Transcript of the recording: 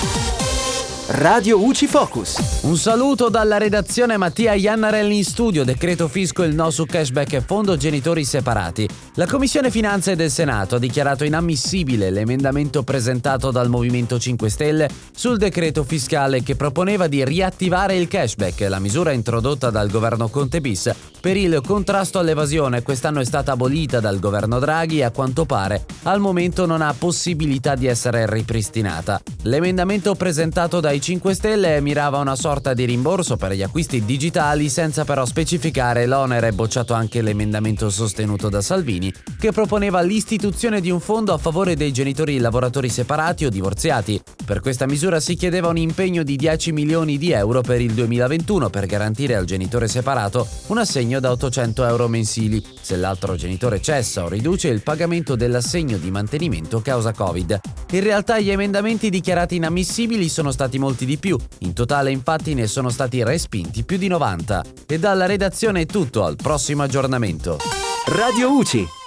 Thank you. Radio UCI Focus. Un saluto dalla redazione Mattia Iannarelli in studio, decreto fisco il no su cashback e fondo genitori separati. La Commissione Finanze del Senato ha dichiarato inammissibile l'emendamento presentato dal Movimento 5 Stelle sul decreto fiscale che proponeva di riattivare il cashback, la misura introdotta dal governo Conte bis per il contrasto all'evasione. Quest'anno è stata abolita dal governo Draghi e a quanto pare al momento non ha possibilità di essere ripristinata. L'emendamento presentato dai 5 Stelle mirava una sorta di rimborso per gli acquisti digitali senza però specificare l'onere bocciato anche l'emendamento sostenuto da Salvini che proponeva l'istituzione di un fondo a favore dei genitori lavoratori separati o divorziati. Per questa misura si chiedeva un impegno di 10 milioni di euro per il 2021 per garantire al genitore separato un assegno da 800 euro mensili. Se l'altro genitore cessa o riduce il pagamento dell'assegno di mantenimento causa Covid. In realtà gli emendamenti dichiarati inammissibili sono stati molti di più. In totale infatti ne sono stati respinti più di 90. E dalla redazione è tutto, al prossimo aggiornamento. Radio UCI.